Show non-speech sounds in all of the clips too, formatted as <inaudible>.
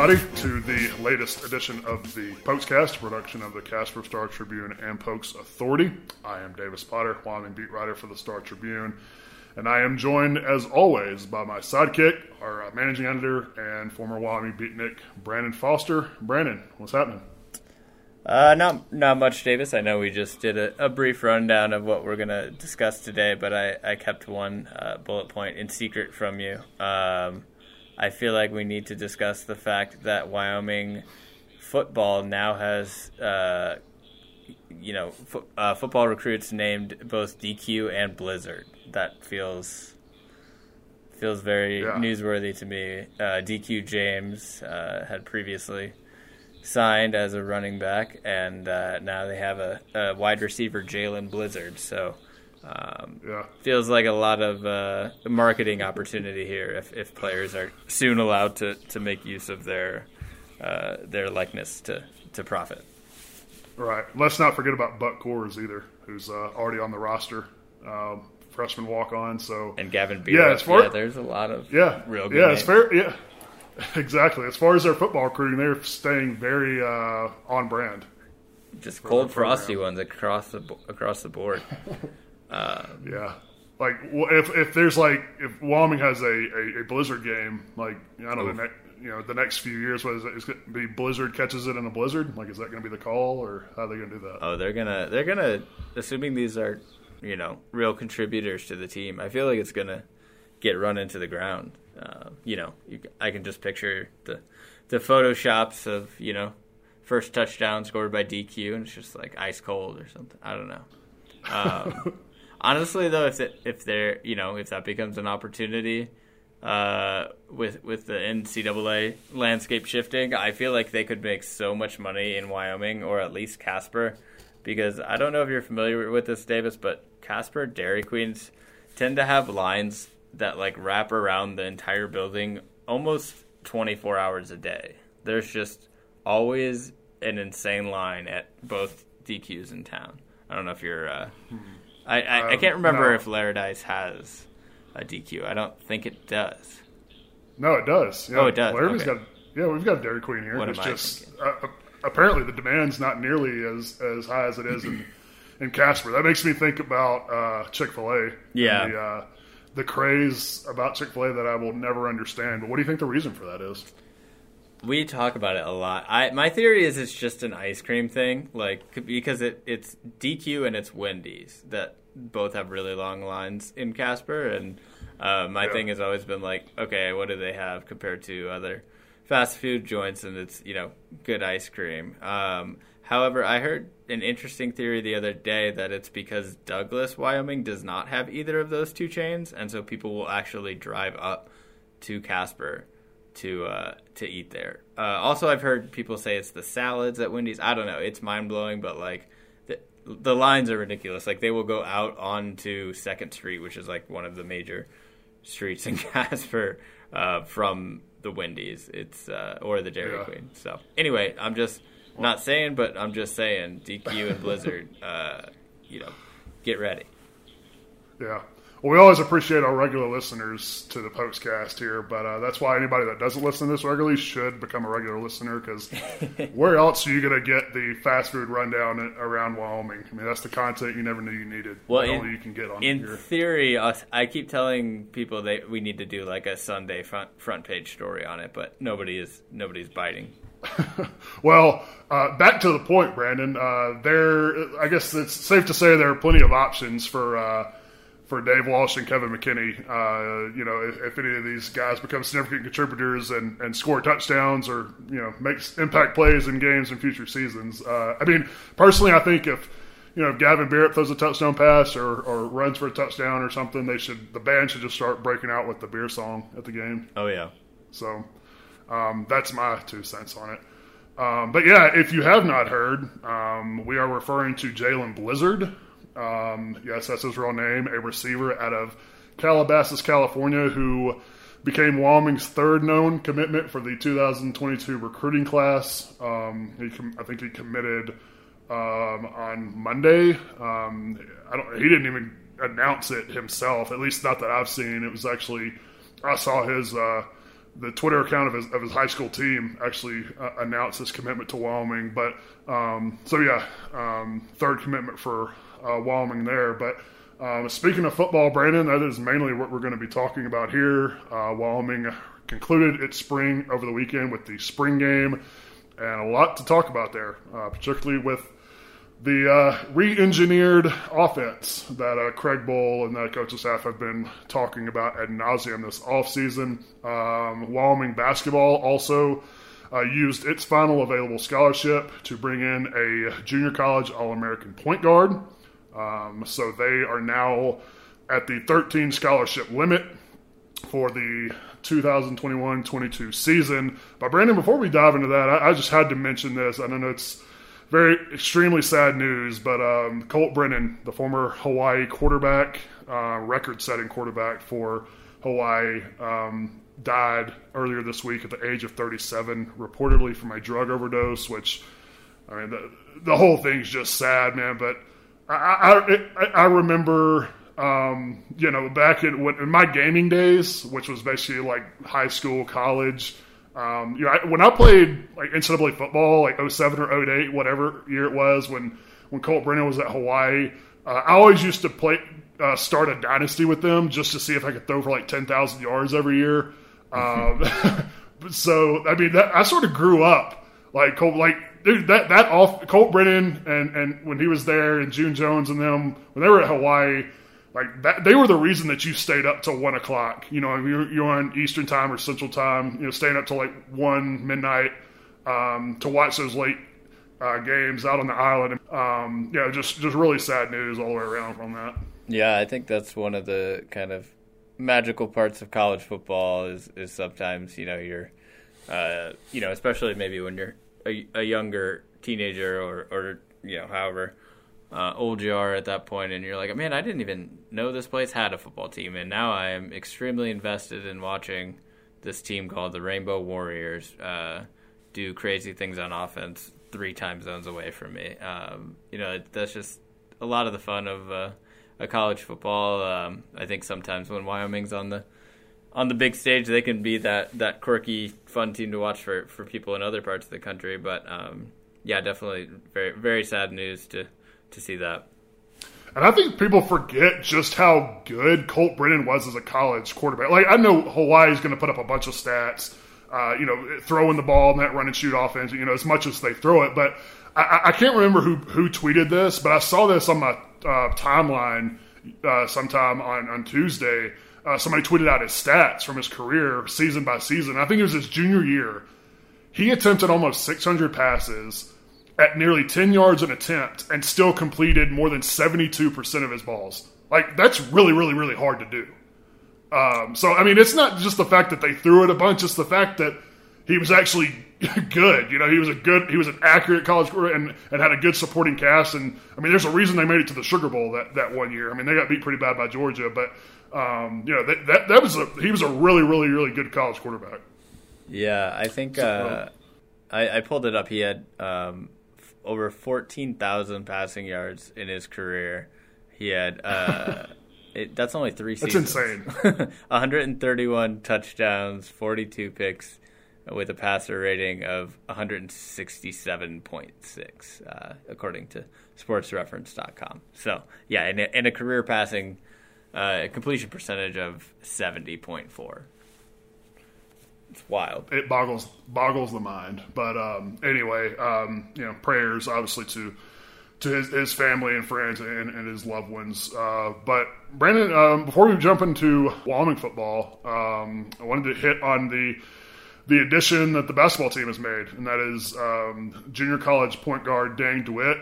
Everybody, to the latest edition of the Pokescast, production of the Casper Star Tribune and Pokes Authority. I am Davis Potter, Wyoming beat writer for the Star Tribune, and I am joined, as always, by my sidekick, our uh, managing editor and former Wyoming beatnik, Brandon Foster. Brandon, what's happening? Uh, not not much, Davis. I know we just did a, a brief rundown of what we're going to discuss today, but I, I kept one uh, bullet point in secret from you. Um, I feel like we need to discuss the fact that Wyoming football now has, uh, you know, fo- uh, football recruits named both DQ and Blizzard. That feels feels very Yeah. newsworthy to me. Uh, DQ James uh, had previously signed as a running back, and uh, now they have a, a wide receiver, Jalen Blizzard. So um, Yeah. feels like a lot of uh, marketing opportunity here if, if players are soon allowed to, to make use of their uh, their likeness to, to profit. Right. Let's not forget about Buck Coors either, who's uh, already on the roster, um, freshman walk on. So And Gavin Beer, Yeah, as far- yeah, there's a lot of yeah, real good yeah, it's names. fair. Yeah, <laughs> exactly. As far as their football recruiting, they're staying very uh, on brand. just cold frosty ones across the across the board. <laughs> Yeah. Like if if there's like if Wyoming has a, a, a Blizzard game, like I don't know, the next you know the next few years, what is it? Is going to be Blizzard catches it in a Blizzard. Like, is that going to be the call, or how are they going to do that? Oh, they're gonna they're gonna assuming these are you know real contributors to the team. I feel like it's gonna get run into the ground. Uh, you know, you, I can just picture the the photoshops of you know first touchdown scored by DQ, and it's just like ice cold or something. I don't know. Um, <laughs> honestly, though, if it, if there you know if that becomes an opportunity. Uh, with with the NCAA landscape shifting, I feel like they could make so much money in Wyoming or at least Casper, because I don't know if you're familiar with this, Davis, but Casper Dairy Queens tend to have lines that like wrap around the entire building almost 24 hours a day. There's just always an insane line at both DQs in town. I don't know if you're. Uh, I, I, I Um, can't remember no. if Laramie has a DQ. I don't think it does. No, it does. Yeah. Oh, it does, okay. got yeah, we've got Dairy Queen here. What it's just uh, uh, apparently the demand's not nearly as as high as it is in in Casper. That makes me think about uh, Chick Fil A. Yeah. The, uh, the craze about Chick Fil A that I will never understand. But what do you think the reason for that is? We talk about it a lot. I my theory is it's just an ice cream thing, like because it it's DQ and it's Wendy's that both have really long lines in Casper, and uh, my Yeah. thing has always been like, okay, what do they have compared to other fast food joints? And it's you know good ice cream. Um, however, I heard an interesting theory the other day that it's because Douglas, Wyoming, does not have either of those two chains, and so people will actually drive up to Casper to uh, to eat there. Uh, also, I've heard people say it's the salads at Wendy's. I don't know. It's mind blowing, but like the lines are ridiculous. Like they will go out onto Second Street, which is like one of the major streets in <laughs> Casper, uh, from the Wendy's. It's uh, or the Dairy Yeah. Queen. So anyway, I'm just not saying, but I'm just saying DQ and Blizzard. <laughs> Uh, you know, get ready. Yeah. Well, we always appreciate our regular listeners to the Pokescast here, but uh, that's why anybody that doesn't listen to this regularly should become a regular listener because <laughs> where else are you going to get the fast food rundown around Wyoming? I mean, that's the content you never knew you needed. Well, in- only you can get on In here. theory, I keep telling people that we need to do like a Sunday front front page story on it, but nobody is nobody's biting. <laughs> Well, uh, back to the point, Brandon. Uh, there, I guess it's safe to say there are plenty of options for uh, for Dave Walsh and Kevin McKinney. Uh, you know, if, if any of these guys become significant contributors and, and score touchdowns or you know makes impact plays in games in future seasons. Uh, I mean, personally, I think if you know if Gavin Beerup throws a touchdown pass or, or runs for a touchdown or something, they should the band should just start breaking out with the beer song at the game. Oh yeah, So um, that's my two cents on it. Um, but yeah, if you have not heard, um, we are referring to Jalen Blizzard. Um, yes, that's his real name, a receiver out of Calabasas, California, who became Wyoming's third known commitment for the 2022 recruiting class. Um, he, com- I think he committed um, on Monday. Um, I don't. He didn't even announce it himself. At least not that I've seen. It was actually I saw his uh, the Twitter account of his, of his high school team actually uh, announced his commitment to Wyoming. But um, so yeah, um, third commitment for uh, Wyoming there. But um, speaking of football, Brandon, that is mainly what we're going to be talking about here. Uh, Wyoming concluded its spring over the weekend with the spring game, and a lot to talk about there, uh, particularly with the uh, re-engineered offense that uh, Craig Bohl and the coaching staff have been talking about ad nauseum this offseason. Um, Wyoming basketball also uh, used its final available scholarship to bring in a junior college All-American point guard. Um, so they are now at the 13 scholarship limit for the 2021-22 season. But Brandon, before we dive into that, I, I just had to mention this. I know it's very extremely sad news, but um, Colt Brennan, the former Hawaii quarterback, uh, record-setting quarterback for Hawaii, um, died earlier this week at the age of 37, reportedly from a drug overdose. Which, I mean, the, the whole thing's just sad, man. But I I, I remember. Um, you know, back in, in my gaming days, which was basically like high school, college, um, you know, I, when I played like NCAA football, like 07 or 08, whatever year it was, when when Colt Brennan was at Hawaii, uh, I always used to play uh, start a dynasty with them just to see if I could throw for like 10,000 yards every year. Um, <laughs> so I mean, that, I sort of grew up like Colt, like dude, that that off Colt Brennan and and when he was there and June Jones and them when they were at Hawaii like that they were the reason that you stayed up till one o'clock. You know you're, you're on eastern time or central time you know staying up till like one midnight um, to watch those late uh, games out on the island. Um, yeah just just really sad news all the way around from that. Yeah i think that's one of the kind of magical parts of college football is is sometimes you know you're uh, you know especially maybe when you're a, a younger teenager or or you know however uh, old you are at that point, and you're like, man, I didn't even know this place had a football team, and now I am extremely invested in watching this team called the Rainbow Warriors uh, do crazy things on offense three time zones away from me. Um, you know, that's just a lot of the fun of uh, a college football. Um, I think sometimes when Wyoming's on the on the big stage, they can be that that quirky, fun team to watch for for people in other parts of the country. But um, yeah, definitely very very sad news to to see that. And I think people forget just how good Colt Brennan was as a college quarterback. Like I know Hawaii's going to put up a bunch of stats, uh, you know, throwing the ball in that run and shoot offense, you know, as much as they throw it. But I, I can't remember who who tweeted this, but I saw this on my uh, timeline uh, sometime on on Tuesday. Uh, somebody tweeted out his stats from his career, season by season. I think it was his junior year. He attempted almost 600 passes at nearly 10 yards an attempt and still completed more than 72% of his balls. Like, that's really, really, really hard to do. Um, so, I mean, it's not just the fact that they threw it a bunch, it's the fact that he was actually <laughs> good. You know, he was a good, he was an accurate college and, and had a good supporting cast. And, I mean, there's a reason they made it to the Sugar Bowl that, that one year. I mean, they got beat pretty bad by Georgia, but, um, you know, that, that, that was a, he was a really, really, really good college quarterback. Yeah, I think, uh, I, I pulled it up. He had, um, over 14,000 passing yards in his career. He had uh, <laughs> it, that's only three seasons. That's insane. <laughs> 131 touchdowns, 42 picks, with a passer rating of 167.6, uh, according to SportsReference.com. So yeah, in a, in a career passing uh, completion percentage of 70.4 it's wild. It boggles boggles the mind. But um, anyway, um, you know, prayers obviously to to his, his family and friends and, and his loved ones. Uh, but Brandon, um, before we jump into Wyoming football, um, I wanted to hit on the the addition that the basketball team has made, and that is um, junior college point guard Dane DeWitt,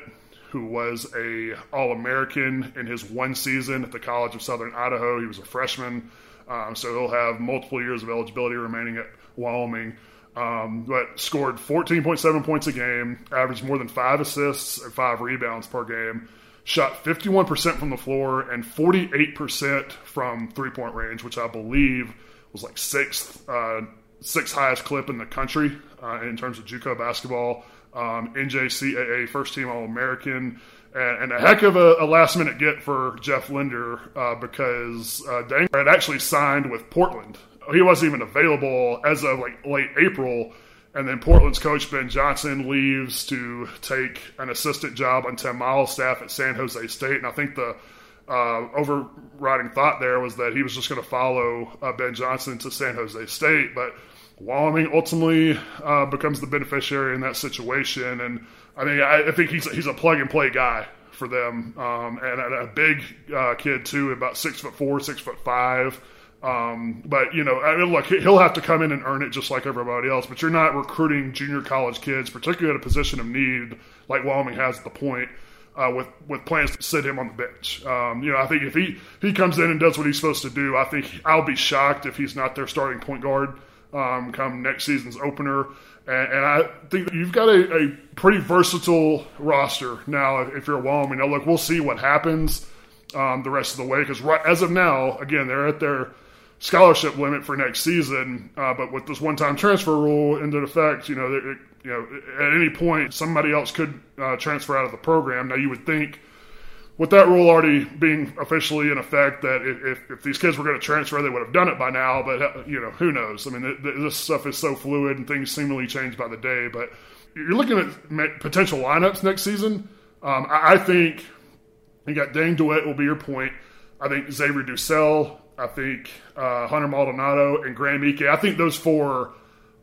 who was a All American in his one season at the College of Southern Idaho. He was a freshman. Um, so he'll have multiple years of eligibility remaining at Wyoming. Um, but scored 14.7 points a game, averaged more than five assists and five rebounds per game, shot 51% from the floor and 48% from three point range, which I believe was like sixth, uh, sixth highest clip in the country uh, in terms of JUCO basketball. Um, NJCAA first team All American and, and a heck of a, a, last minute get for Jeff Linder uh, because uh, Danger had actually signed with Portland he wasn't even available as of like late April. And then Portland's coach Ben Johnson leaves to take an assistant job on Tim Miles' staff at San Jose State. And I think the uh, overriding thought there was that he was just going to follow uh, Ben Johnson to San Jose State. But Wyoming ultimately uh, becomes the beneficiary in that situation. And I mean, I, I think he's he's a plug and play guy for them, um, and a, a big uh, kid too, about six foot four, six foot five. Um, but you know, I mean, look, he'll have to come in and earn it just like everybody else. But you're not recruiting junior college kids, particularly at a position of need like Wyoming has at the point. Uh, with with plans to sit him on the bench, um, you know, I think if he he comes in and does what he's supposed to do, I think I'll be shocked if he's not their starting point guard um, come next season's opener. And, and, I think you've got a, a, pretty versatile roster now if you're a Wyoming. Now, look, we'll see what happens um, the rest of the way because right, as of now, again, they're at their scholarship limit for next season. Uh, but with this one-time transfer rule into effect, you know, it, you know, at any point somebody else could uh, transfer out of the program. Now, you would think with that rule already being officially in effect, that if, if these kids were going to transfer, they would have done it by now. But you know, who knows? I mean, this stuff is so fluid and things seemingly change by the day. But you're looking at potential lineups next season. Um, I, think you got Dane DeWitt will be your point. I think Xavier DuSell. I think uh, Hunter Maldonado and Graham Ike. I think those four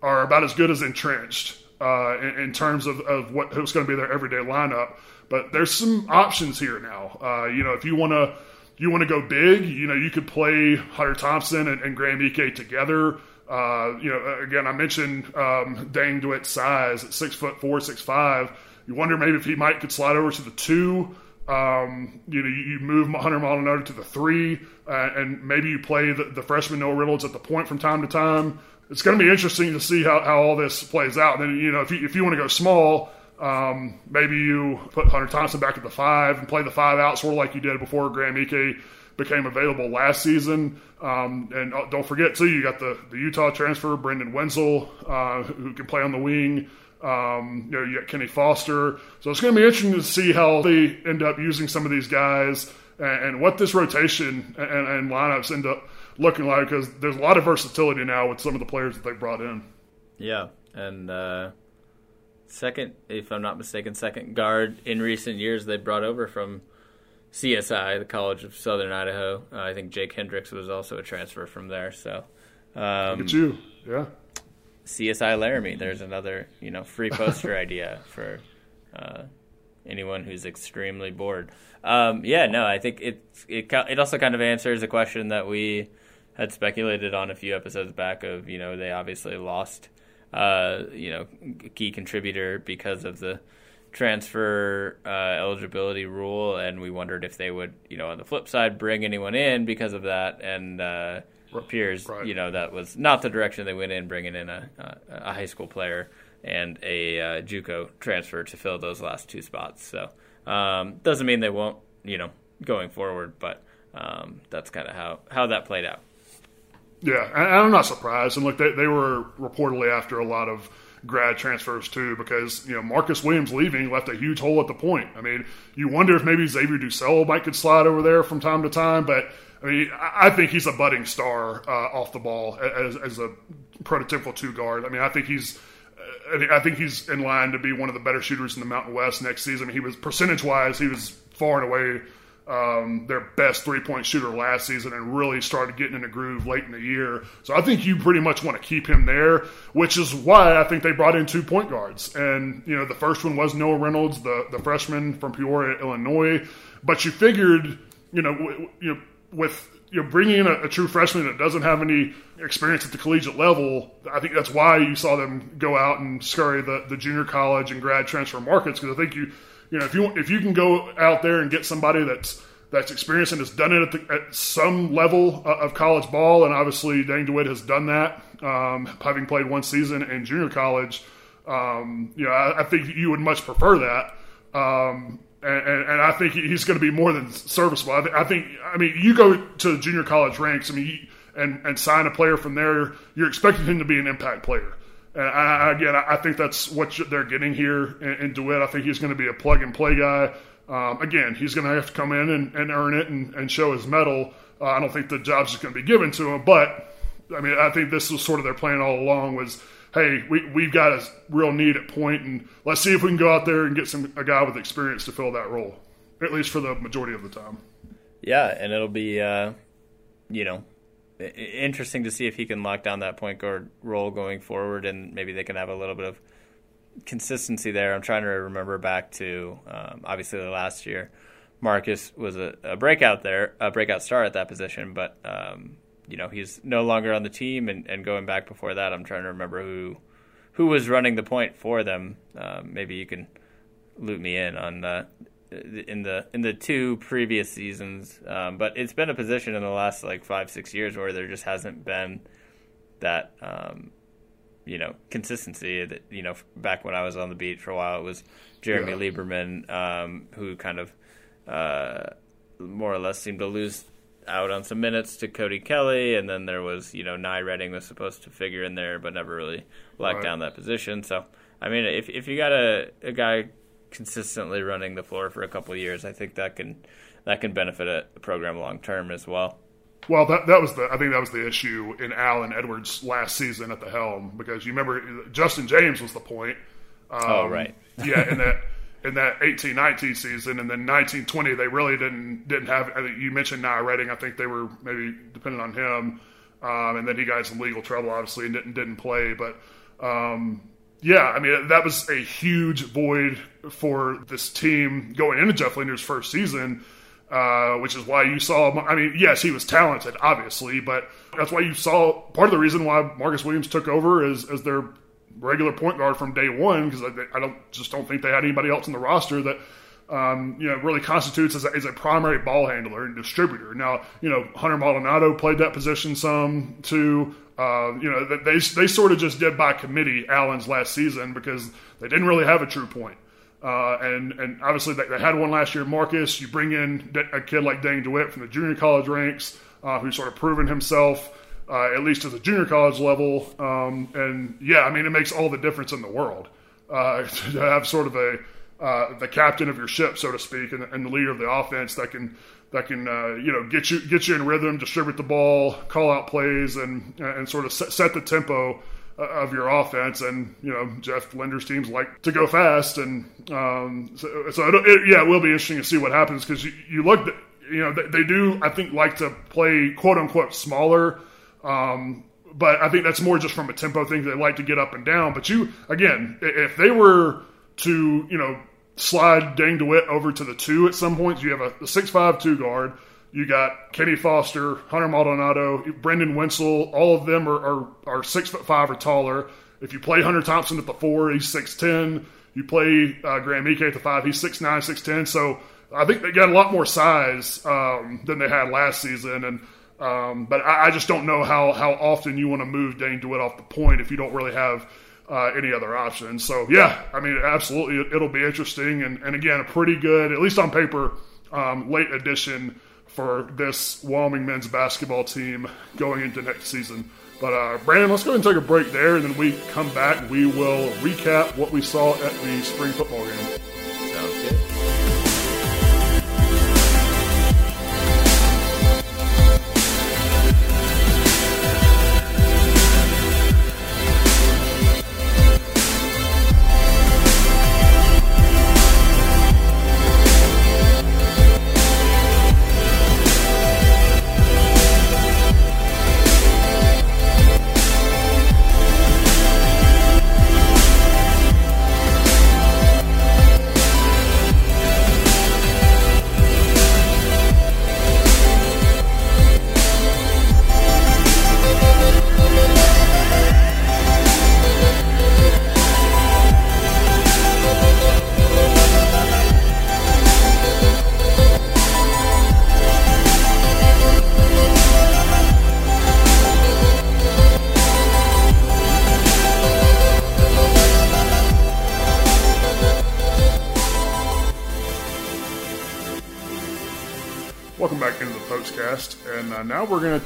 are about as good as entrenched uh, in, in, terms of, of what who's going to be their everyday lineup. But there's some options here now. Uh, you know, if you want to you want to go big, you know, you could play Hunter Thompson and, and Graham Ike together. Uh, you know, again, I mentioned um, Dane DeWitt's size at six foot four, six five. You wonder maybe if he might could slide over to the two. Um, you know, you, move Hunter Maldonado to the three, uh, and maybe you play the, the freshman Noah Reynolds at the point from time to time. It's going to be interesting to see how, how all this plays out. And you know, if you, if you want to go small, um, maybe you put Hunter Thompson back at the five and play the five out, sort of like you did before Graham Ike became available last season. Um, and uh, don't forget, too, you got the, the Utah transfer, Brendan Wenzel, uh, who can play on the wing. Um, you know, you got Kenny Foster. So it's going to be interesting to see how they end up using some of these guys and, and what this rotation and, and, lineups end up looking like because there's a lot of versatility now with some of the players that they brought in. Yeah. And, uh second, if I'm not mistaken, second guard in recent years they brought over from CSI, the College of Southern Idaho. Uh, I think Jake Hendricks was also a transfer from there. So, um, look at you, yeah. CSI Laramie. There's another you know free poster <laughs> idea for uh, anyone who's extremely bored. Um, yeah, no, I think it it it also kind of answers a question that we had speculated on a few episodes back. Of you know they obviously lost uh, you know, key contributor because of the transfer uh, eligibility rule, and we wondered if they would, you know, on the flip side, bring anyone in because of that, and uh, appears, right. you know, that was not the direction they went in, bringing in a, a high school player and a uh, JUCO transfer to fill those last two spots. So um, doesn't mean they won't, you know, going forward, but um, that's kind of how how that played out. Yeah, and I'm not surprised. And look, they, they were reportedly after a lot of grad transfers too, because you know Marcus Williams leaving left a huge hole at the point. I mean, you wonder if maybe Xavier DuSell might could slide over there from time to time, but I mean, I think he's a budding star uh, off the ball as, as a prototypical two guard. I mean, I think he's. I think he's in line to be one of the better shooters in the Mountain West next season. He was percentage wise, he was far and away um, their best three point shooter last season and really started getting in a groove late in the year. So I think you pretty much want to keep him there, which is why I think they brought in two point guards. And, you know, the first one was Noah Reynolds, the, the freshman from Peoria, Illinois. But you figured, you know, w- you know with you know, bringing in a, a, true freshman that doesn't have any experience at the collegiate level, I think that's why you saw them go out and scurry the, the junior college and grad transfer markets because I think you you know, if you if you can go out there and get somebody that's that's experienced and has done it at, the, at some level of college ball, and obviously Dane DeWitt has done that, um, having played one season in junior college. Um, you know, I, I, think you would much prefer that. Um, and, and, I think he's going to be more than serviceable. I, th- I, think, I mean, you go to junior college ranks, I mean, and, and sign a player from there, you're expecting him to be an impact player. And I, again, I think that's what they're getting here in, in DeWitt. I think he's going to be a plug and play guy. Um, again, he's going to have to come in and, and earn it and, and show his mettle. Uh, I don't think the job's just going to be given to him, but I mean, I think this was sort of their plan all along was, hey, we, we've got a real need at point, and let's see if we can go out there and get some a guy with experience to fill that role, at least for the majority of the time. Yeah, and it'll be, uh, you know, interesting to see if he can lock down that point guard role going forward, and maybe they can have a little bit of consistency there. I'm trying to remember back to um, obviously last year. Marcus was a, a, breakout there, a breakout star at that position, but um, you know he's no longer on the team. And, and, going back before that, I'm trying to remember who who was running the point for them. Um, maybe you can loop me in on uh, in the in the two previous seasons. Um, but it's been a position in the last like five six years where there just hasn't been that um, you know consistency. That you know back when I was on the beat for a while, it was Jeremy yeah. Lieberman um, who kind of uh, more or less seemed to lose out on some minutes to Cody Kelly, and then there was you know Nye Redding was supposed to figure in there, but never really locked right. down that position. So I mean, if if you got a, a guy consistently running the floor for a couple of years, I think that can that can benefit a program long term as well. Well, that that was the I think that was the issue in Allen Edwards last season at the helm because you remember Justin James was the point. Um, oh right, <laughs> yeah, in that in that eighteen nineteen season, and then nineteen twenty they really didn't didn't have. you mentioned Nye Redding, I think they were maybe dependent on him, um, and then he got some legal trouble obviously and didn't didn't play, but. Um, yeah, I mean that was a huge void for this team going into Jeff Linder's first season, uh, which is why you saw. I mean, yes, he was talented, obviously, but that's why you saw part of the reason why Marcus Williams took over as as their regular point guard from day one because I, I, don't just don't think they had anybody else in the roster that. Um, you know, really constitutes as a, as a, primary ball handler and distributor. Now, you know, Hunter Maldonado played that position some too. Uh, you know, they they sort of just did by committee Allen's last season because they didn't really have a true point. Uh, and and obviously they, they, had one last year. Marcus, you bring in a kid like Dane DeWitt from the junior college ranks, uh, who's sort of proven himself uh, at least at the junior college level. Um, and yeah, I mean it makes all the difference in the world uh, <laughs> to have sort of a uh, the captain of your ship, so to speak, and, and, the leader of the offense that can that can uh, you know get you get you in rhythm, distribute the ball, call out plays, and and sort of set, set the tempo uh, of your offense. And you know Jeff Linder's teams like to go fast, and um, so, so it, yeah, it will be interesting to see what happens because you, you look you know they, they, do I think like to play quote unquote smaller. Um, but I think that's more just from a tempo thing. They like to get up and down. But you, again, if they were to, you know, slide Dane DeWitt over to the two at some points. You have a, a six-five two guard. You got Kenny Foster, Hunter Maldonado, Brendan Wenzel. All of them are, are, are six foot five or taller. If you play Hunter Thompson at the four, he's six ten. You play uh, Graham Ike at the five, he's six nine, six ten. So I think they got a lot more size um, than they had last season. And um, but I, I, just don't know how how often you want to move Dane DeWitt off the point if you don't really have uh, any other options. So yeah, I mean, absolutely, it, will be interesting, and, and again, a pretty good, at least on paper, um, late addition for this Wyoming men's basketball team going into next season. But uh, Brandon, let's go ahead and take a break there, and then we come back. We will recap what we saw at the spring football game.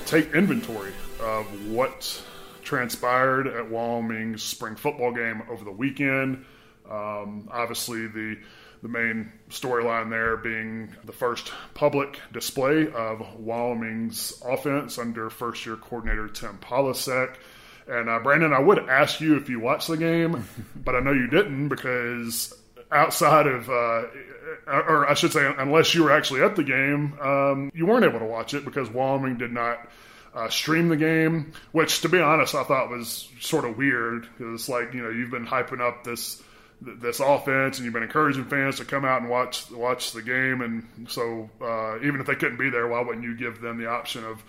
Take inventory of what transpired at Wyoming's spring football game over the weekend. Um, obviously, the The main storyline there being the first public display of Wyoming's offense under first year coordinator Tim Polasek. And uh, Brandon, I would ask you if you watched the game, <laughs> but I know you didn't because outside of, uh, or I should say, unless you were actually at the game, um, you weren't able to watch it because Wyoming did not uh, stream the game. Which, to be honest, I thought was sort of weird because, like, you know, you've been hyping up this this offense, and you've been encouraging fans to come out and watch watch the game. And so, uh, even if they couldn't be there, why wouldn't you give them the option of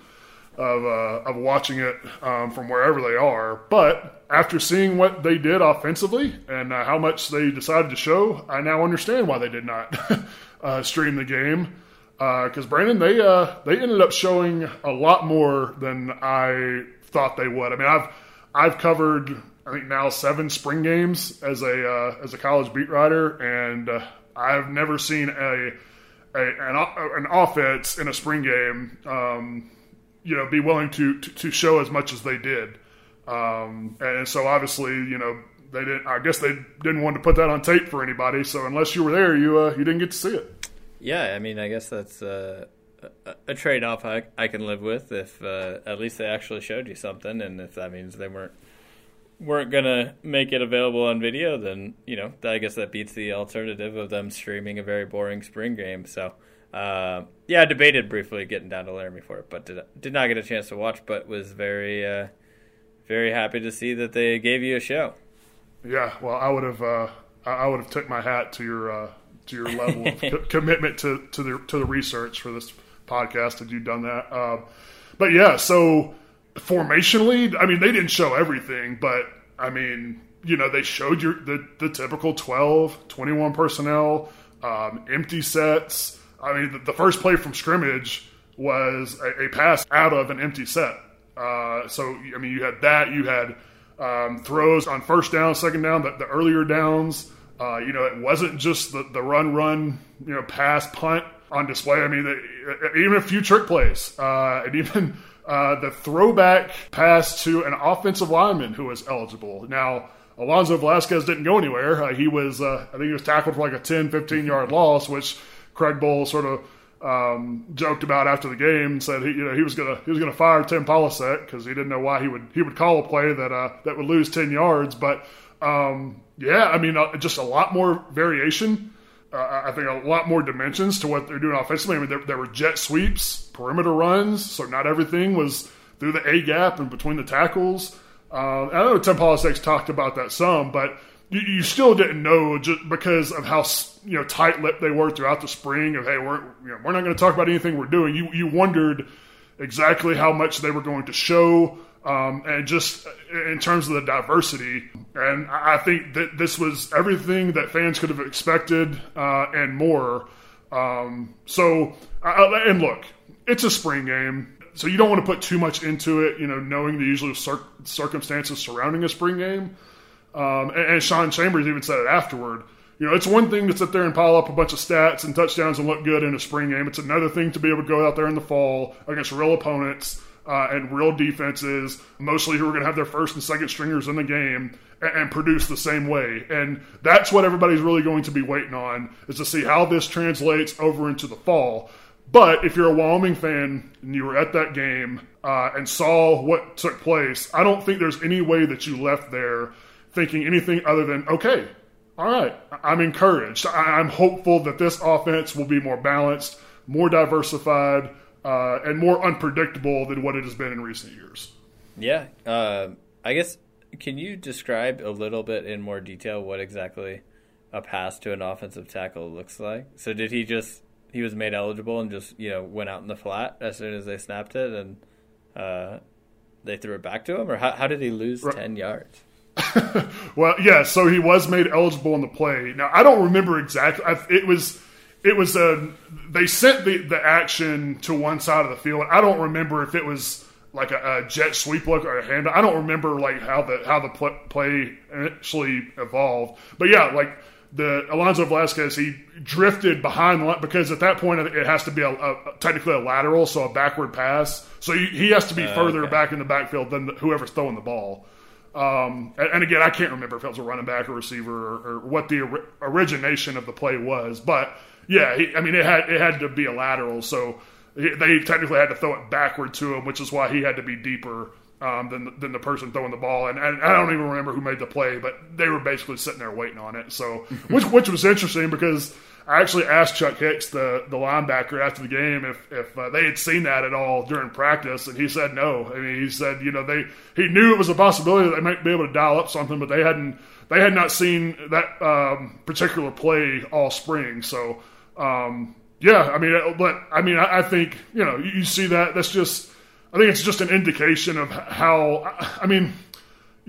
of, uh, of watching it um, from wherever they are? But after seeing what they did offensively and uh, how much they decided to show, I now understand why they did not <laughs> uh, stream the game. Because uh, Brandon, they uh, they ended up showing a lot more than I thought they would. I mean, I've I've covered I think now seven spring games as a uh, as a college beat writer, and I've never seen a, a an, an, offense in a spring game, um, you know, be willing to, to, to show as much as they did. Um, and so obviously, you know, they didn't. I guess they didn't want to put that on tape for anybody. So unless you were there, you uh, you didn't get to see it. Yeah, I mean, I guess that's uh, a, trade off I, I can live with if uh, at least they actually showed you something, and if that means they weren't weren't gonna make it available on video, then you know I guess that beats the alternative of them streaming a very boring spring game. So uh, yeah, I debated briefly getting down to Laramie for it, but did did not get a chance to watch. But was very uh, very happy to see that they gave you a show. Yeah, well, I would have uh, I would have took my hat to your uh, to your level of <laughs> co- commitment to to the to the research for this podcast. Had you done that? Uh, but yeah, so formationally, I mean, they didn't show everything, but I mean, you know, they showed your the, the typical 12, 21 personnel, um, empty sets. I mean, the, the, first play from scrimmage was a, a pass out of an empty set. Uh, so, I mean, you had that. You had um, throws on first down, second down, the, the earlier downs. Uh, you know, it wasn't just the, the run, run, you know, pass, punt on display. I mean, even a few trick plays, uh, and even uh, the throwback pass to an offensive lineman who was eligible. Now, Alonzo Velasquez didn't go anywhere. Uh, he was, uh, I think he was tackled for like a 10, 15 yard loss, which Craig Bohl sort of um, joked about after the game. Said he, you know, he was gonna he was gonna fire Tim Polasek because he didn't know why he would he would call a play that uh, that would lose 10 yards. But um, yeah, I mean, uh, just a lot more variation uh, I think a lot more dimensions to what they're doing offensively. I mean, there, there, were jet sweeps, perimeter runs, so not everything was through the A gap and between the tackles. Uh, I know Tim Polasek's talked about that some, but you, you, still didn't know just because of how you know tight-lipped they were throughout the spring. Of hey, we're you know, we're not going to talk about anything we're doing. You you wondered exactly how much they were going to show um, and just in terms of the diversity. And I think that this was everything that fans could have expected uh, and more. Um, so, uh, and look, it's a spring game, so you don't want to put too much into it, you know, knowing the usual cir- circumstances surrounding a spring game. Um, and, and Sean Chambers even said it afterward. You know, it's one thing to sit there and pile up a bunch of stats and touchdowns and look good in a spring game. It's another thing to be able to go out there in the fall against real opponents uh, and real defenses, mostly who are going to have their first and second stringers in the game, and, and, produce the same way. And that's what everybody's really going to be waiting on is to see how this translates over into the fall. But if you're a Wyoming fan and you were at that game uh, and saw what took place, I don't think there's any way that you left there thinking anything other than, okay, all right, I'm encouraged. I'm hopeful that this offense will be more balanced, more diversified, uh, and more unpredictable than what it has been in recent years. Yeah, uh, I guess can you describe a little bit in more detail what exactly a pass to an offensive tackle looks like? So did he just he was made eligible and just you know went out in the flat as soon as they snapped it and uh, they threw it back to him, or how, how did he lose right. ten yards? <laughs> well, yeah, so he was made eligible in the play. Now I don't remember exactly. It was it was a they sent the the action to one side of the field. I don't remember if it was like a, a jet sweep look or a hand. I don't remember like how the how the play actually evolved. But yeah, like the Alonzo Velasquez, he drifted behind because at that point it has to be a, a technically a lateral, so a backward pass. So he, he has to be uh, further okay. back in the backfield than the, whoever's throwing the ball. Um, and, again, I can't remember if it was a running back or receiver or, or what the or, origination of the play was, but yeah, he, I mean, it had it had to be a lateral, so they technically had to throw it backward to him, which is why he had to be deeper um, than than the person throwing the ball. And, and, I don't even remember who made the play, but they were basically sitting there waiting on it. So, <laughs> which which was interesting because I actually asked Chuck Hicks, the, the linebacker, after the game if if uh, they had seen that at all during practice, and he said no. I mean, he said you know they he knew it was a possibility that they might be able to dial up something, but they hadn't they had not seen that um, particular play all spring. So um, yeah, I mean, uh, but I mean, I, I think you know you, you see that that's just I think it's just an indication of how I mean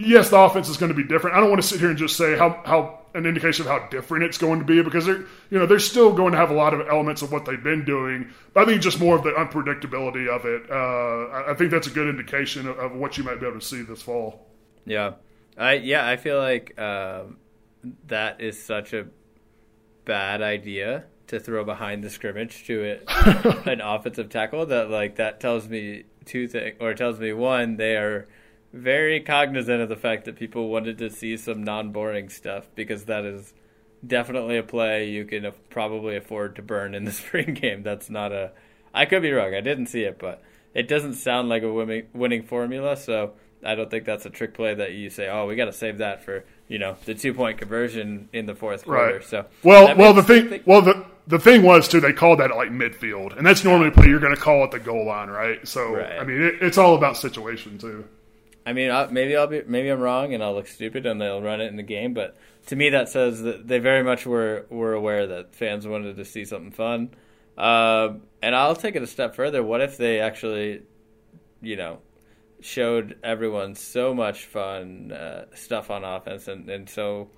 yes, the offense is going to be different. I don't want to sit here and just say how, how an indication of how different it's going to be because they're you know they're still going to have a lot of elements of what they've been doing. But I think just more of the unpredictability of it. Uh, I think that's a good indication of, of, what you might be able to see this fall. Yeah, I yeah I feel like um, that is such a bad idea to throw behind the scrimmage to it <laughs> an offensive tackle that like that tells me two things or tells me one they are very cognizant of the fact that people wanted to see some non-boring stuff because that is definitely a play you can probably afford to burn in the <laughs> spring game. That's not a. I could be wrong. I didn't see it, but it doesn't sound like a winning winning formula. So I don't think that's a trick play that you say, "Oh, we got to save that for you know the two point conversion in the fourth quarter." Right. So well, well, the thing, think- well, the the thing was too, they called that at like midfield, and that's normally a play you're going to call at the goal line, right? So right. I mean, it, it's all about situation too. I mean, I, maybe I'll be maybe I'm wrong and I'll look stupid and they'll run it in the game, but to me that says that they very much were were aware that fans wanted to see something fun. Uh, and I'll take it a step further. What if they actually, you know, showed everyone so much fun uh, stuff on offense and, and so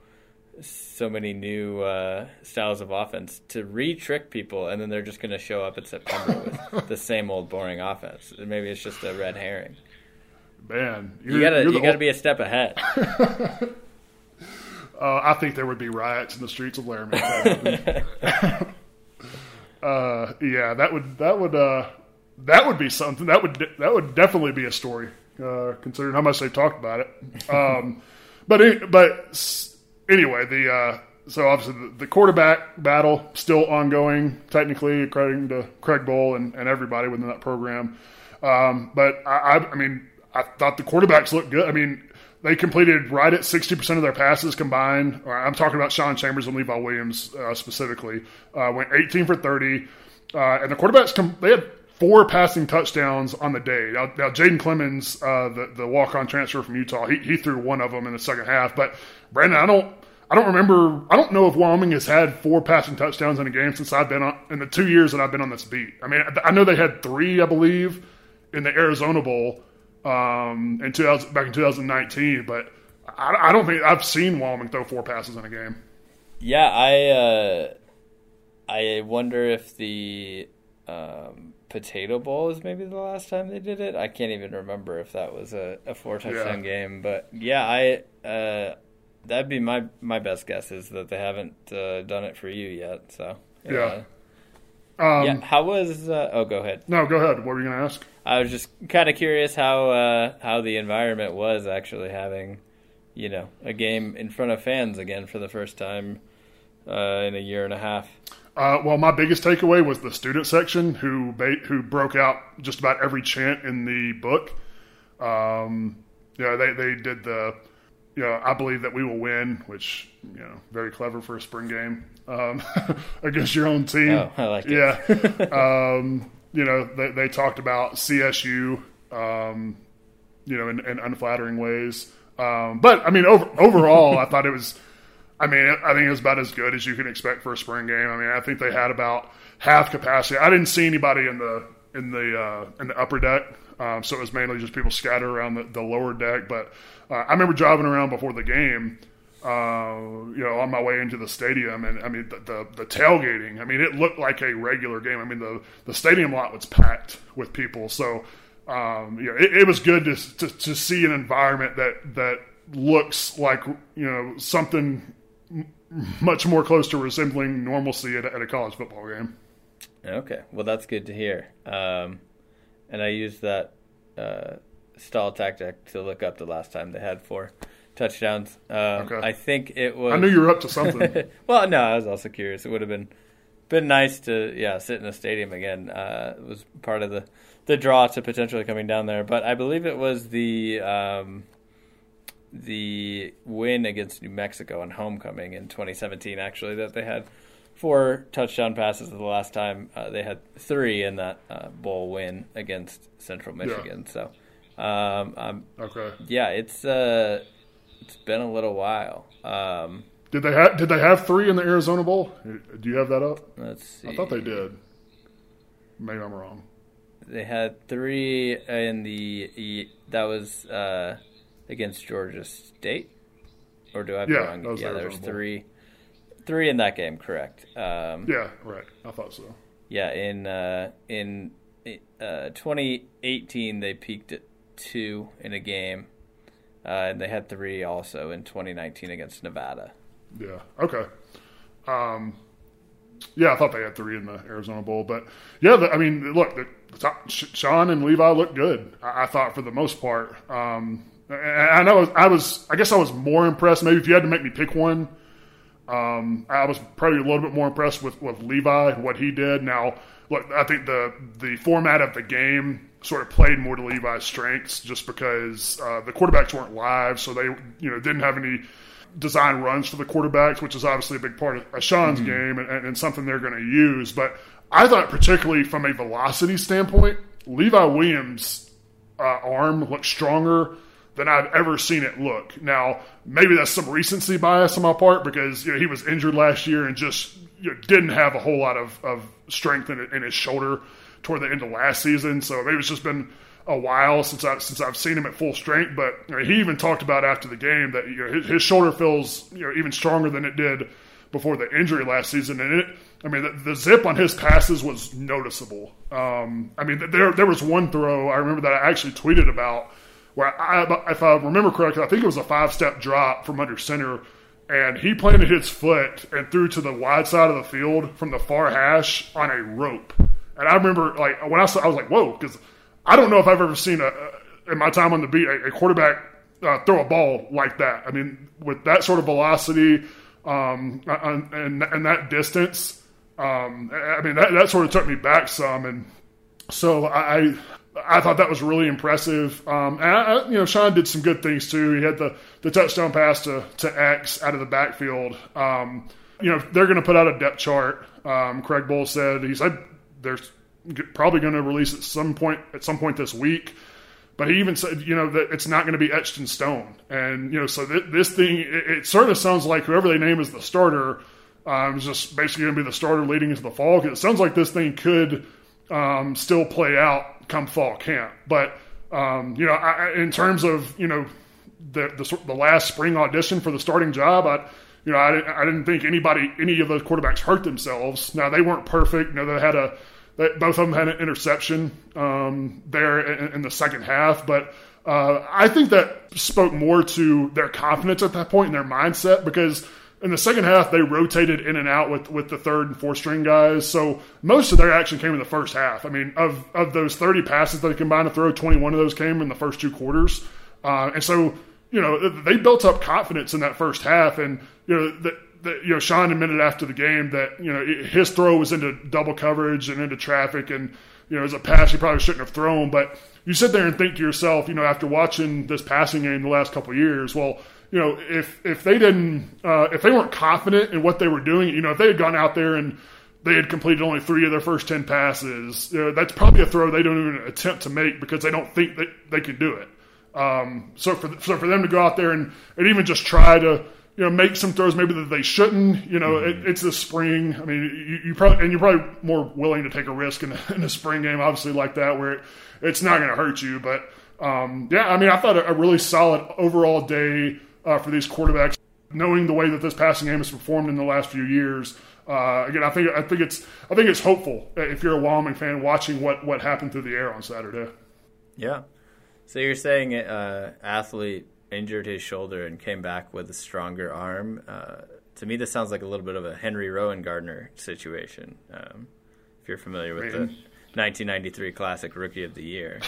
so many new uh, styles of offense to re-trick people, and then they're just going to show up in September with <laughs> the same old boring offense. Maybe it's just a red herring man, you gotta you gotta be a step ahead. <laughs> uh, I think there would be riots in the streets of Laramie. <laughs> uh, yeah, that would that would uh, that would be something. That would that would definitely be a story, uh, considering how much they've talked about it. Um, <laughs> but but anyway, the uh, so obviously the, the, quarterback battle still ongoing. Technically, according to Craig Bohl and, and everybody within that program. Um, but I, I, I mean, I thought the quarterbacks looked good. I mean, they completed right at 60% of their passes combined. I'm talking about Sean Chambers and Levi Williams uh, specifically. Uh, went 18 for 30. Uh, and the quarterbacks, com- they had four passing touchdowns on the day. Now, now Jayden Clemons, uh, the, the walk on transfer from Utah, he, he threw one of them in the second half. But, Brandon, I don't. I don't remember. I don't know if Wyoming has had four passing touchdowns in a game since I've been on in the two years that I've been on this beat. I mean, I know they had three, I believe, in the Arizona Bowl, um, in 2000, back in 2019. But I, I, don't think I've seen Wyoming throw four passes in a game. Yeah, I uh, I wonder if the um, Potato Bowl is maybe the last time they did it. I can't even remember if that was a, a four touchdown yeah. game. But yeah, I uh, that'd be my my best guess is that they haven't uh, done it for you yet. So yeah. Um, yeah. How was? Uh, oh, go ahead. No, go ahead. What were you going to ask? I was just kind of curious how uh, how the environment was actually having, you know, a game in front of fans again for the first time uh, in a year and a half. Uh, well, my biggest takeaway was the student section who ba- who broke out just about every chant in the book. Um, know, they they did the, you know, I believe that we will win, which you know, very clever for a spring game um, <laughs> against your own team. Oh, I like it. Yeah. <laughs> um, you know, they, they talked about CSU, um, you know, in, in unflattering ways. Um, but I mean, over, overall, I thought it was. I mean, I think it was about as good as you can expect for a spring game. I mean, I think they had about half capacity. I didn't see anybody in the in the uh, in the upper deck, um, so it was mainly just people scattered around the, the lower deck. But uh, I remember driving around before the game uh, you know, on my way into the stadium, and I mean the, the, the tailgating. I mean, it looked like a regular game. I mean, the the stadium lot was packed with people. So, um, you know, it, it was good to, to, to see an environment that that looks like you know something much more close to resembling normalcy at, at a college football game. Okay, well that's good to hear. Um, and I used that uh, stall tactic to look up the last time they had four touchdowns. Um, Okay. I think it was. I knew you were up to something. <laughs> well, no, I was also curious. It would have been been nice to yeah sit in a stadium again. Uh, it was part of the the draw to potentially coming down there. But I believe it was the um, the win against New Mexico on homecoming in 2017. Actually, that they had four touchdown passes the last time. Uh, they had three in that uh, bowl win against Central Michigan. So. Um, um, okay. yeah, it's uh, it's been a little while. Um, Did they have Did they have three in the Arizona Bowl? Do you have that up? let's see. I thought they did. Maybe I'm wrong. They had three in the that was uh, against Georgia State, or do I have Yeah, wrong? yeah, there's three, three in that game. Correct. Um, Yeah, right. I thought so. yeah, in uh, in uh, 2018 they peaked at two in a game, uh, and they had three also in 2019 against Nevada. Yeah. Okay. Um, yeah, I thought they had three in the Arizona Bowl, but yeah, the, I mean, look, the, Sean and Levi looked good. I, I thought for the most part. Um, I know I was, I guess I was more impressed. Maybe if you had to make me pick one, um, I was probably a little bit more impressed with, with Levi what he did. Now, look, I think the the format of the game sort of played more to Levi's strengths, just because uh, the quarterbacks weren't live, so they you know didn't have any design runs for the quarterbacks, which is obviously a big part of Sean's game and, and, and something they're going to use. But I thought, particularly from a velocity standpoint, Levi Williams' uh, arm looked stronger than I've ever seen it look. Now, maybe that's some recency bias on my part because you know, he was injured last year and just you know, didn't have a whole lot of, of strength in, in his shoulder toward the end of last season. So maybe it's just been a while since I since I've seen him at full strength. But you know, he even talked about after the game that you know his, his shoulder feels you know even stronger than it did before the injury last season. And it, I mean, the, the zip on his passes was noticeable. Um, I mean, there there was one throw I remember that I actually tweeted about where I, if I remember correctly, I think it was a five step drop from under center. And he planted his foot and threw to the wide side of the field from the far hash on a rope. And I remember, like, when I saw, I was like, "Whoa!" Because I don't know if I've ever seen a, in my time on the beat a, a quarterback uh, throw a ball like that. I mean, with that sort of velocity um, and, and and that distance, um, I mean that, that sort of took me back some. And so I I thought that was really impressive. Um, and I, you know, Sean did some good things too. He had the the touchdown pass to to X out of the backfield. Um, you know, they're going to put out a depth chart. Um, Craig Bohl said he said there's probably going to release at some point at some point this week. But he even said, you know, that it's not going to be etched in stone. And you know, so th- this thing, it, it sort of sounds like whoever they name as the starter um, is just basically going to be the starter leading into the fall. Because it sounds like this thing could um, still play out come fall camp. But um, you know, I, in terms of you know the, the the last spring audition for the starting job, I you know I, I didn't think anybody any of those quarterbacks hurt themselves. Now they weren't perfect. You know they had a they, both of them had an interception um, there in, in the second half, but. Uh, I think that spoke more to their confidence at that point and their mindset because in the second half they rotated in and out with, with the third and fourth string guys. So most of their action came in the first half. I mean, of of those thirty passes that they combined to throw, twenty one of those came in the first two quarters. Uh, and so you know they built up confidence in that first half, and you know that. that, You know, Sean admitted after the game that you know his throw was into double coverage and into traffic, and you know, it was a pass he probably shouldn't have thrown. But you sit there and think to yourself, you know, after watching this passing game the last couple years, well, you know, if if they didn't, uh, if they weren't confident in what they were doing, you know, if they had gone out there and they had completed only three of their first ten passes, you know, that's probably a throw they don't even attempt to make because they don't think that they can do it. Um, so for so for them to go out there and, and even just try to you know make some throws maybe that they shouldn't, you know, it, it's the spring. I mean, you, you probably and you're probably more willing to take a risk in, a- in a spring game, obviously like that where it, it's not going to hurt you. But um, yeah, I mean, I thought a, a really solid overall day uh, for these quarterbacks, knowing the way that this passing game has performed in the last few years. Uh, again, I think I think it's I think it's hopeful if you're a Wyoming fan watching what what happened through the air on Saturday. Yeah. So you're saying uh, athlete injured his shoulder and came back with a stronger arm. Uh, to me, this sounds like a little bit of a Henry Rowengartner situation. Um, if you're familiar with the, 1993 Classic Rookie of the Year.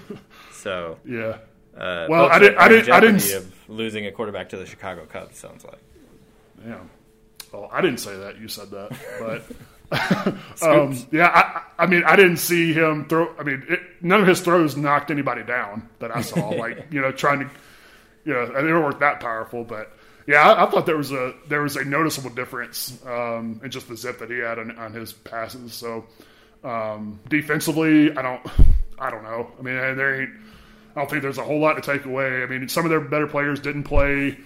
<laughs> so yeah. Uh, well, I didn't. I didn't. I didn't. losing a quarterback to the Chicago Cubs sounds like. Yeah. Well, I didn't say that. You said that, but <laughs> <laughs> um, yeah. I, I mean, I didn't see him throw. I mean, it, none of his throws knocked anybody down that I saw. <laughs> like you know, trying to, you know, they weren't that powerful, but yeah, I, I, thought there was a there was a noticeable difference um, in just the zip that he had on, on his passes. So um, defensively, I don't, I don't know. I mean, there ain't. I don't think there's a whole lot to take away. I mean, some of their better players didn't play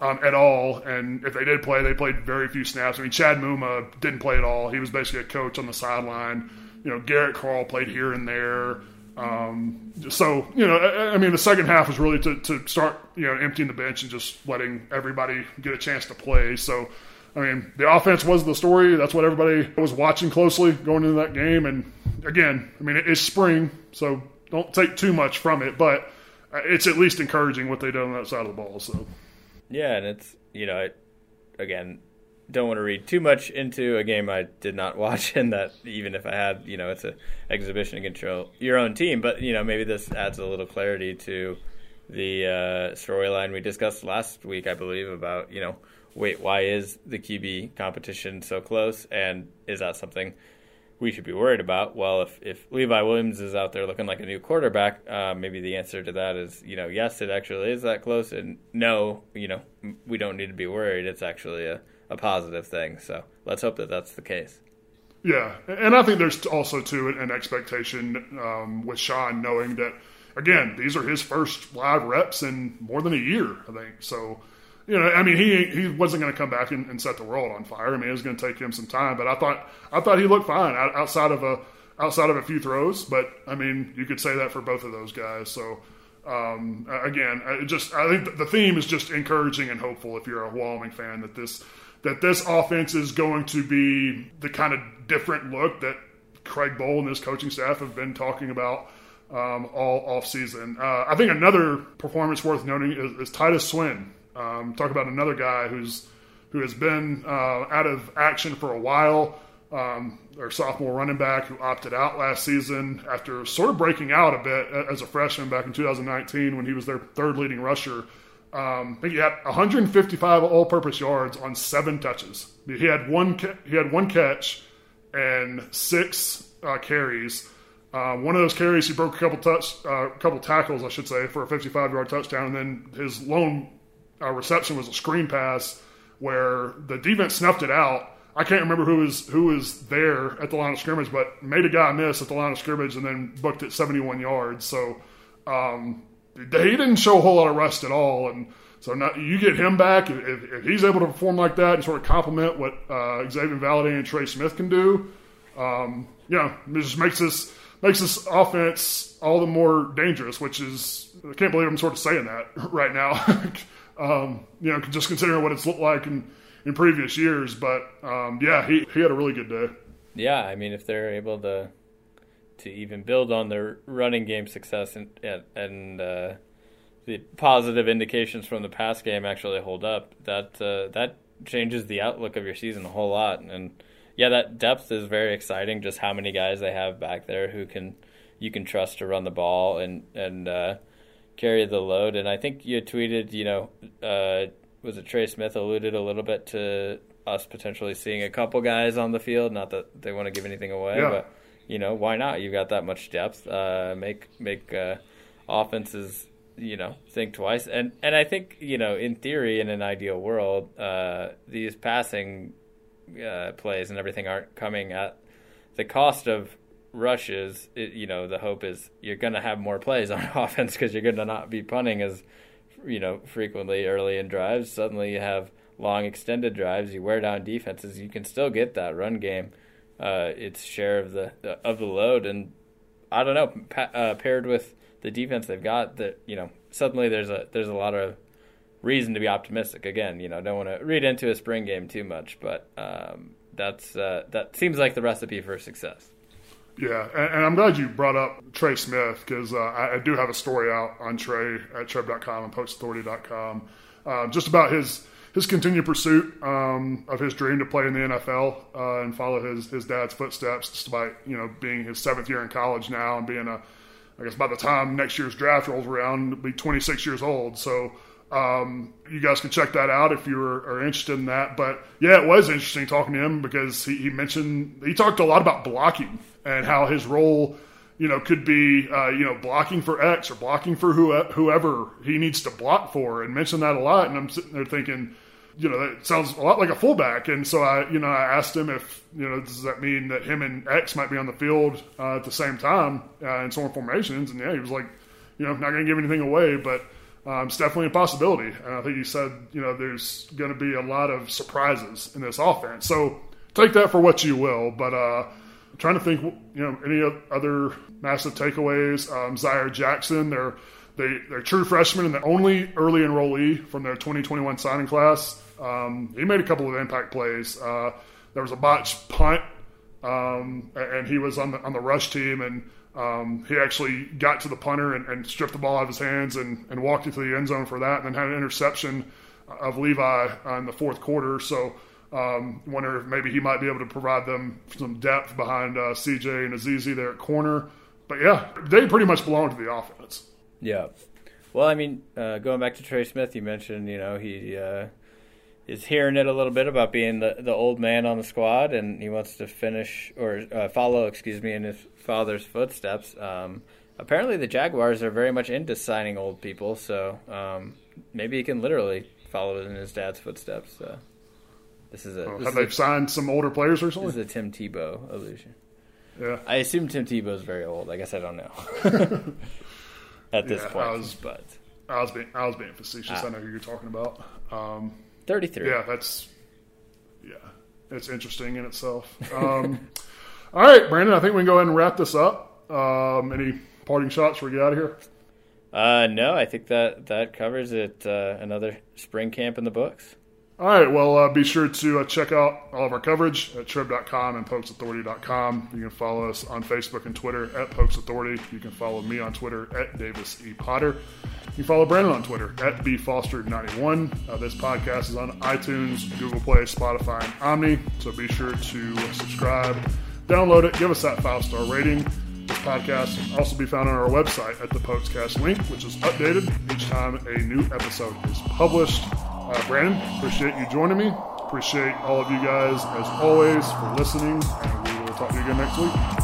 um, at all, and if they did play, they played very few snaps. I mean, Chad Muma didn't play at all. He was basically a coach on the sideline. You know, Garrett Crall played here and there. Um, so you know, I, I, mean, the second half was really to, to start you know emptying the bench and just letting everybody get a chance to play. So. I mean, the offense was the story. That's what everybody was watching closely going into that game. And again, I mean, it's spring, so don't take too much from it, but it's at least encouraging what they did on that side of the ball. So, yeah, and it's you know, it, again, don't want to read too much into a game I did not <laughs> watch, and that even if I had, you know, it's an exhibition against your, your own team, but you know, maybe this adds a little clarity to the uh, storyline we discussed last week, I believe, about you know, wait, why is the QB competition so close, and is that something we should be worried about? Well, if, if Levi Williams is out there looking like a new quarterback, uh, maybe the answer to that is, you know, yes, it actually is that close, and no, you know, we don't need to be worried. It's actually a, a positive thing. So let's hope that that's the case. Yeah, and I think there's also too an expectation um, with Sean knowing that again these are his first live reps in more than a year. I think so you know, I mean, he he wasn't going to come back and, and, set the world on fire. I mean, it was going to take him some time, but I thought I thought he looked fine outside of a outside of a few throws. But I mean, you could say that for both of those guys. So um, again, I just I think the theme is just encouraging and hopeful if you're a Wyoming fan that this that this offense is going to be the kind of different look that Craig Bohl and his coaching staff have been talking about um, all off season. Uh, I think another performance worth noting is, is Titus Swen. Um, talk about another guy who's who has been uh, out of action for a while. Um, their sophomore running back who opted out last season after sort of breaking out a bit as a freshman back in 2019 when he was their third leading rusher. Um, I think he had 155 all-purpose yards on seven touches. He had one he had one catch and six uh, carries. Uh, one of those carries, he broke a couple touch, uh, couple tackles, I should say, for a 55-yard touchdown. And then his lone uh, reception was a screen pass where the defense snuffed it out. I can't remember who was who was there at the line of scrimmage, but made a guy miss at the line of scrimmage and then booked it 71 yards. So um, he didn't show a whole lot of rust at all, and so now you get him back if, if, he's able to perform like that and sort of complement what uh, Xazavian Valladay and Trey Smith can do. Um, you know, it just makes this makes this offense all the more dangerous. Which is I can't believe I'm sort of saying that <laughs> right now. <laughs> um, you know, just considering what it's looked like in, in previous years. But um, yeah, he, he had a really good day. Yeah, I mean, if they're able to to even build on their running game success and and uh, the positive indications from the past game actually hold up, that uh, that changes the outlook of your season a whole lot. And yeah, that depth is very exciting. Just how many guys they have back there who can you can trust to run the ball and and uh, carry the load. And I think you tweeted, you know, uh, was it Trey Smith alluded a little bit to us potentially seeing a couple guys on the field. Not that they want to give anything away, yeah. but you know, why not? You've got that much depth. Uh, make make uh, offenses, you know, think twice. And and I think you know, in theory, in an ideal world, uh, these passing uh, plays and everything aren't coming at the cost of rushes, it, you know, the hope is you're going to have more plays on <laughs> offense because you're going to not be punting as, you know, frequently early in drives. Suddenly you have long extended drives. You wear down defenses. You can still get that run game, uh, its share of the of the load. And I don't know, pa- uh, paired with the defense they've got, that you know, suddenly there's a there's a lot of reason to be optimistic. Again, you know, don't want to read into a spring game too much, but um, that's uh, that seems like the recipe for success. Yeah, and, and, I'm glad you brought up Trey Smith because uh, I, I, do have a story out on Trey at trib.com and PokesAuthority.com uh, just about his his continued pursuit um, of his dream to play in the NFL uh, and follow his his dad's footsteps, despite you know being his seventh year in college now and being a, I guess by the time next year's draft rolls around, be 26 years old. So. Um, you guys can check that out if you are, are, interested in that. But yeah, it was interesting talking to him because he, he mentioned he talked a lot about blocking and how his role you know, could be, uh, you know, blocking for X or blocking for whoever he needs to block for, and mention that a lot. And I'm sitting there thinking, you know, that sounds a lot like a fullback. And so I, you know, I asked him if, you know, does that mean that him and X might be on the field uh, at the same time uh, in some formations? And yeah, he was like, you know, not going to give anything away, but um, it's definitely a possibility. And I think he said, you know, there's going to be a lot of surprises in this offense. So take that for what you will. But uh, trying to think, you know, any other massive takeaways. Um, Zaire Jackson, they're they, they're true freshmen and the only early enrollee from their 2021 signing class. Um, he made a couple of impact plays. Uh, there was a botched punt, um, and he was on the on the rush team, and um, he actually got to the punter and, and, stripped the ball out of his hands and, and walked into the end zone for that, and then had an interception of Levi in the fourth quarter. So um, wonder if maybe he might be able to provide them some depth behind uh, CJ and Azizi there at corner. But yeah, they pretty much belong to the offense. Yeah. Well, I mean, uh, going back to Trey Smith, you mentioned, you know, he uh, is hearing it a little bit about being the, the old man on the squad, and he wants to finish or uh, follow, excuse me, in his father's footsteps. Um, apparently, the Jaguars are very much into signing old people, so um, maybe he can literally follow in his dad's footsteps. Uh, this is a. Oh, this have they signed some older players or something? This is a Tim Tebow illusion. Yeah. I assume Tim Tebow is very old. I guess I don't know. <laughs> At this yeah, point, I was, but I was being I was being facetious. Ah. I know who you're talking about. Um, Thirty-three. Yeah, that's yeah, it's interesting in itself. Um, <laughs> all right, Brandon. I think we can go ahead and wrap this up. Um, any parting shots before we get out of here? Uh, no, I think that that covers it. Uh, another spring camp in the books. All right. Well, uh, be sure to uh, check out all of our coverage at trib.com and pokesauthority.com. You can follow us on Facebook and Twitter at Pokes Authority. You can follow me on Twitter at Davis E. Potter. You can follow Brandon on Twitter at bfoster91. Uh, this podcast is on iTunes, Google Play, Spotify, and Omny. So be sure to subscribe, download it, give us that five star rating. This podcast can also be found on our website at the Pokescast link, which is updated each time a new episode is published. Uh, Brandon, appreciate you joining me. Appreciate all of you guys, as always, for listening. And we will talk to you again next week.